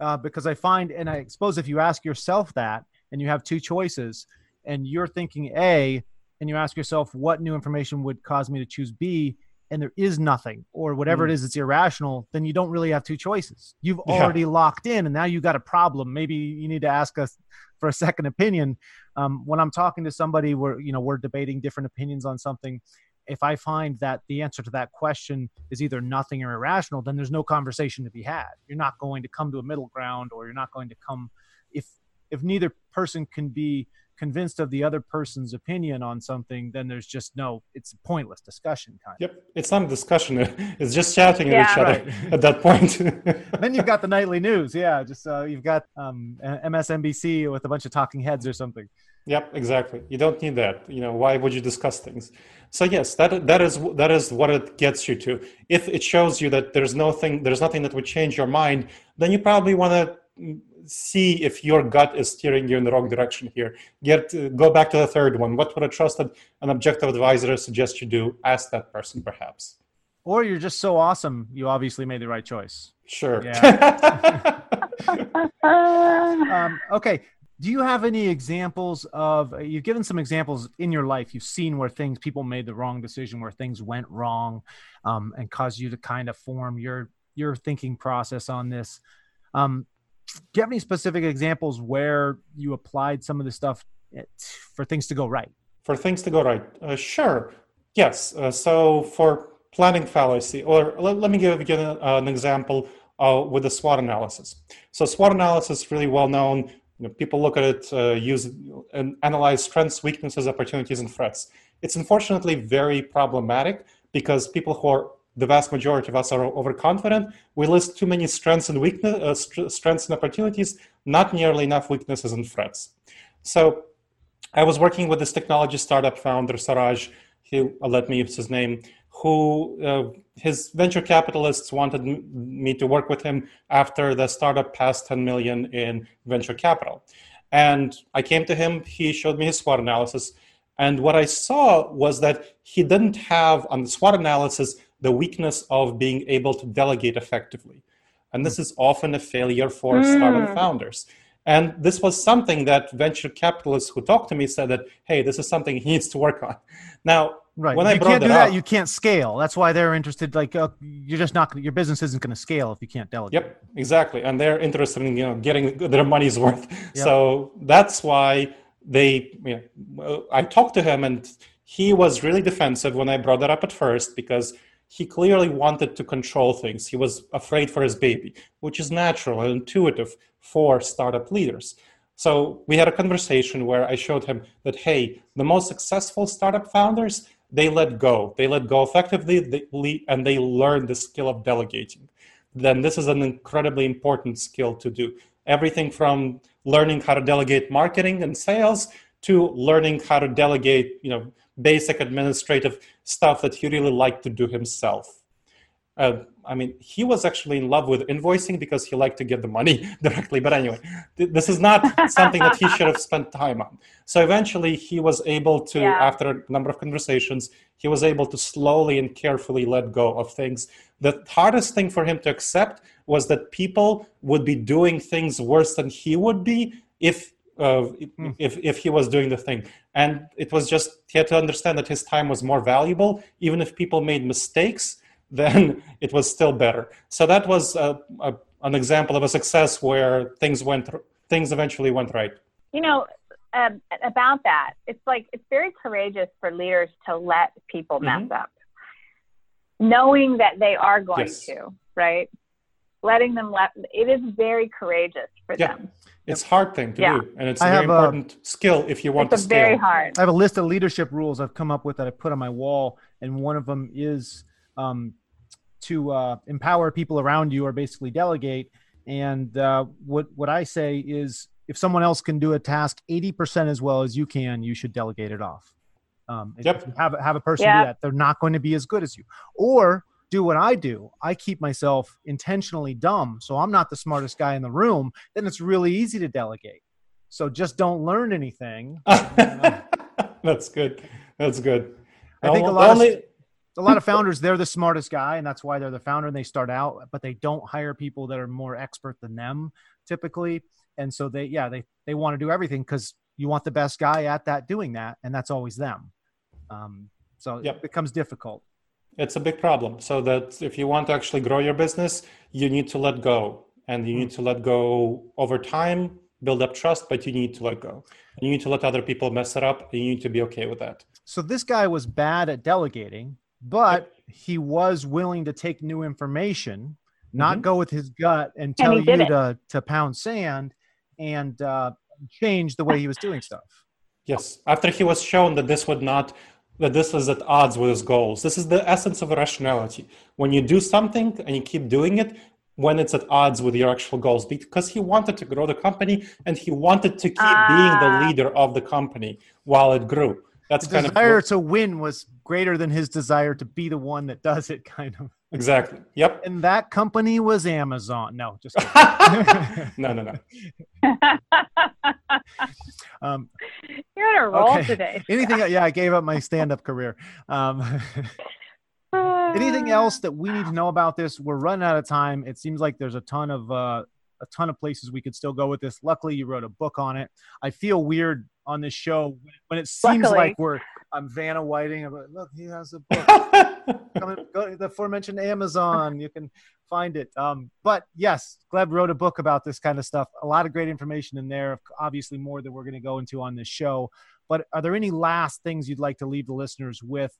Uh, because I find, and I suppose if you ask yourself that and you have two choices and you're thinking A, and you ask yourself what new information would cause me to choose B and there is nothing or whatever mm. it is it's irrational then you don't really have two choices you've yeah. already locked in and now you got a problem maybe you need to ask us for a second opinion um, when i'm talking to somebody where you know we're debating different opinions on something if i find that the answer to that question is either nothing or irrational then there's no conversation to be had you're not going to come to a middle ground or you're not going to come if if neither person can be convinced of the other person's opinion on something, then there's just no, it's a pointless discussion kind Yep. It's not a discussion. It's just shouting at each other right. at that point. then you've got the nightly news. Yeah. Just uh, you've got um, MSNBC with a bunch of talking heads or something. Yep, exactly. You don't need that. You know, why would you discuss things? So yes, that that is that is what it gets you to. If it shows you that there's nothing, there's nothing that would change your mind, then you probably want to see if your gut is steering you in the wrong direction here. Get uh, go back to the third one. What would a trusted and objective advisor suggest you do? Ask that person, perhaps. Or you're just so awesome, you obviously made the right choice. Sure. Yeah. um, okay. Do you have any examples of? Uh, you've given some examples in your life. You've seen where things people made the wrong decision, where things went wrong, um, and caused you to kind of form your your thinking process on this. Um, do you have any specific examples where you applied some of the stuff eh, for things to go right? For things to go right, uh, sure. Yes. Uh, so for planning fallacy, or let, let me give you an, uh, an example uh, with the SWOT analysis. So SWOT analysis is really well known. You know, people look at it, uh, use and analyze strengths, weaknesses, opportunities, and threats. It's unfortunately very problematic because people who are the vast majority of us are overconfident. We list too many strengths and weakness, uh, st- strengths and opportunities, not nearly enough weaknesses and threats. So, I was working with this technology startup founder Saraj. He uh, let me use his name. Who uh, his venture capitalists wanted m- me to work with him after the startup passed 10 million in venture capital, and I came to him. He showed me his SWOT analysis, and what I saw was that he didn't have on the SWOT analysis the weakness of being able to delegate effectively. And this is often a failure for mm. startup founders. And this was something that venture capitalists who talked to me said that, hey, this is something he needs to work on. Now, right. when if I can't do that, up, you can't scale. That's why they're interested. Like, uh, you're just not your business isn't going to scale if you can't delegate. Yep, exactly. And they're interested in you know getting their money's worth. Yep. So that's why they. You know, I talked to him, and he was really defensive when I brought that up at first because he clearly wanted to control things. He was afraid for his baby, which is natural and intuitive for startup leaders. So we had a conversation where I showed him that, hey, the most successful startup founders, they let go. They let go effectively and they learn the skill of delegating. Then this is an incredibly important skill to do. Everything from learning how to delegate marketing and sales to learning how to delegate, you know, basic administrative stuff that he really liked to do himself. Uh, I mean, he was actually in love with invoicing because he liked to get the money directly. But anyway, th- this is not something that he should have spent time on. So eventually, he was able to, yeah. after a number of conversations, he was able to slowly and carefully let go of things. The hardest thing for him to accept was that people would be doing things worse than he would be if uh, if if he was doing the thing and it was just he had to understand that his time was more valuable even if people made mistakes then it was still better so that was a, a, an example of a success where things went things eventually went right you know um, about that. It's like it's very courageous for leaders to let people mess Mhm. up, knowing that they are going Yes. to, right? Letting them let it is very courageous for Yeah. them. It's a hard thing to Yeah. do, and it's I a very have a- important skill if you want It's to a scale. very hard. I have a list of leadership rules I've come up with that I put on my wall, and one of them is um, to uh, empower people around you, or basically delegate. And uh, what what I say is, if someone else can do a task eighty percent as well as you can, you should delegate it off. Um, if Yep. you have have a person Yep. do that, they're not going to be as good as you. Or do what I do. I keep myself intentionally dumb, so I'm not the smartest guy in the room. Then it's really easy to delegate. So just don't learn anything. That's good. That's good. I think a The lot of only- a lot of founders they're the smartest guy and that's why they're the founder and they start out but they don't hire people that are more expert than them typically and so they yeah they they want to do everything because you want the best guy at that doing that and that's always them um, so Yep. it becomes difficult it's a big problem. So that if you want to actually grow your business, you need to let go, and you need to let go over time, build up trust, but you need to let go. You need to let other people mess it up, and you need to be okay with that. so this guy was bad at delegating but he was willing to take new information not Mhm. go with his gut and tell he you it. to to pound sand and uh, change the way he was doing stuff Yes, after he was shown that this would not, that this is at odds with his goals. This is the essence of rationality. When you do something and you keep doing it, when it's at odds with your actual goals, because he wanted to grow the company and he wanted to keep being Ah. the leader of the company while it grew. That's the kind of desire to win was greater than his desire to be the one that does it kind of exactly. Yep. and that company was amazon no just no, no, no. um, You're on a roll Okay. today. anything yeah i gave up my stand-up career um, anything else that we need to know about this we're running out of time it seems like there's a ton of uh, a ton of places we could still go with this luckily you wrote a book on it i feel weird on this show when it seems Luckily. like we're i'm vanna whiting I'm like, look he has a book come go to the aforementioned Amazon. You can find it. Um, but yes, Gleb wrote a book about this kind of stuff. A lot of great information in there. Obviously, more than we're going to go into on this show. But are there any last things you'd like to leave the listeners with?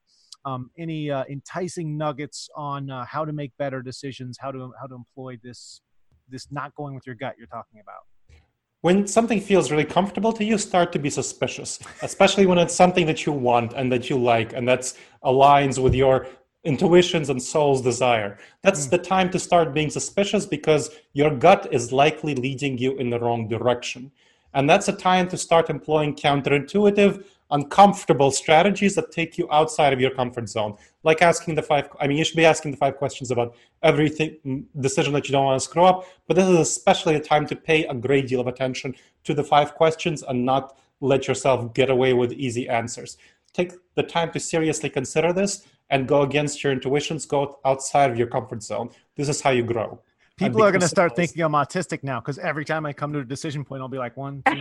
Um, any uh, enticing nuggets on uh, how to make better decisions, how to how to employ this this not going with your gut you're talking about? When something feels really comfortable to you, start to be suspicious, especially when it's something that you want and that you like and that aligns with your intuitions and soul's desire. That's hmm. the time to start being suspicious because your gut is likely leading you in the wrong direction. And that's a time to start employing counterintuitive, uncomfortable strategies that take you outside of your comfort zone. Like asking the five, I mean, you should be asking the five questions about everything, mm, decision that you don't want to screw up. But this is especially a time to pay a great deal of attention to the five questions and not let yourself get away with easy answers. Take the time to seriously consider this and go against your intuitions, go outside of your comfort zone. This is how you grow. And People are going to start thinking I'm autistic now because every time I come to a decision point, I'll be like one, two, three,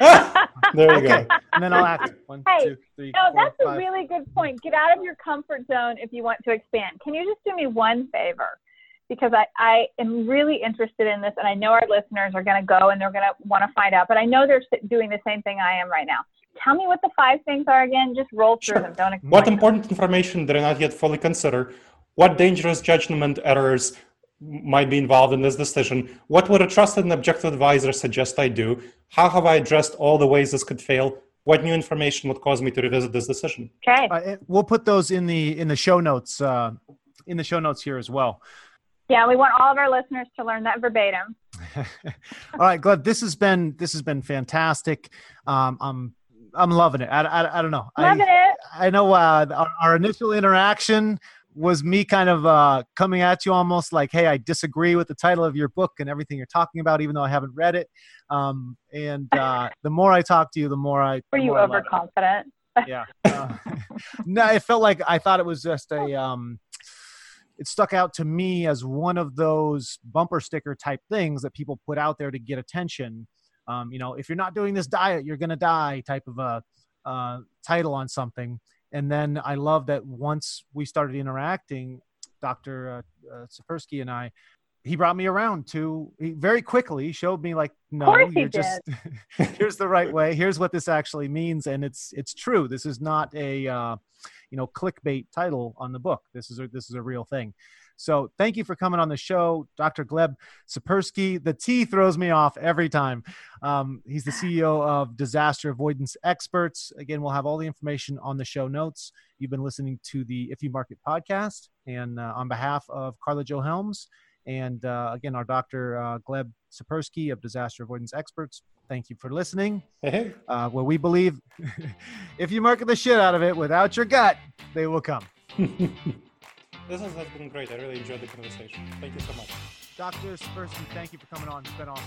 there you okay, go. and then I'll act one, Hey, two, three, No, four, that's a really good point. Get out of your comfort zone if you want to expand. Can you just do me one favor? Because I, I am really interested in this, and I know our listeners are going to go and they're going to want to find out, but I know they're doing the same thing I am right now. Tell me what the five things are again. Just roll through Sure. them. Don't explain What them. important information did I not yet fully consider? What dangerous judgment errors might be involved in this decision? What would a trusted and objective advisor suggest I do? How have I addressed all the ways this could fail? What new information would cause me to revisit this decision? Okay. Uh, we'll put those in the in the show notes uh, in the show notes here as well. Yeah, we want all of our listeners to learn that verbatim. All right, Gleb, this has been this has been fantastic. Um, I'm I'm loving it. I, I, I don't know. Loving I, it. I know uh, our, our initial interaction was me kind of uh, coming at you almost like, hey, I disagree with the title of your book and everything you're talking about, even though I haven't read it. Um, and uh, the more I talk to you, the more I. Were you more I love it. overconfident? yeah. Uh, no, it felt like I thought it was just a. Um, it stuck out to me as one of those bumper sticker type things that people put out there to get attention. Um, you know, if you're not doing this diet, you're gonna die. Type of a uh, title on something. And then I love that once we started interacting, Dr. Uh, uh, Sapersky and I, he brought me around to he very quickly showed me like no you're just here's the right way. Here's what this actually means. And it's it's true. This is not a uh, you know clickbait title on the book. This is a this is a real thing so thank you for coming on the show, Dr. Gleb Tsipursky. The T throws me off every time. Um, he's the CEO of Disaster Avoidance Experts. Again, we'll have all the information on the show notes. You've been listening to the If You Market podcast, and uh, on behalf of Carla Jo Helms and uh, again our Dr. Uh, Gleb Tsipursky of Disaster Avoidance Experts. Thank you for listening. Hey. Uh, where we believe if you market the shit out of it without your gut, they will come. This has, has been great. I really enjoyed the conversation. Thank you so much. Dr. Tsipursky, thank you for coming on. It's been awesome.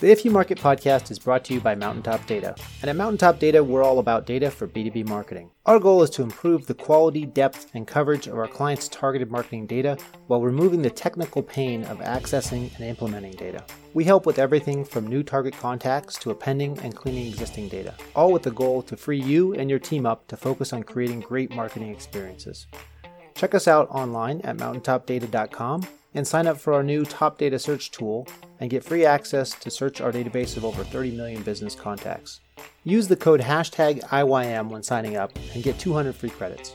The If You Market podcast is brought to you by Mountaintop Data. And at Mountaintop Data, we're all about data for B2B marketing. Our goal is to improve the quality, depth, and coverage of our clients' targeted marketing data while removing the technical pain of accessing and implementing data. We help with everything from new target contacts to appending and cleaning existing data, all with the goal to free you and your team up to focus on creating great marketing experiences. Check us out online at mountaintopdata.com and sign up for our new Top Data Search tool and get free access to search our database of over 30 million business contacts. Use the code hashtag IYM when signing up and get 200 free credits.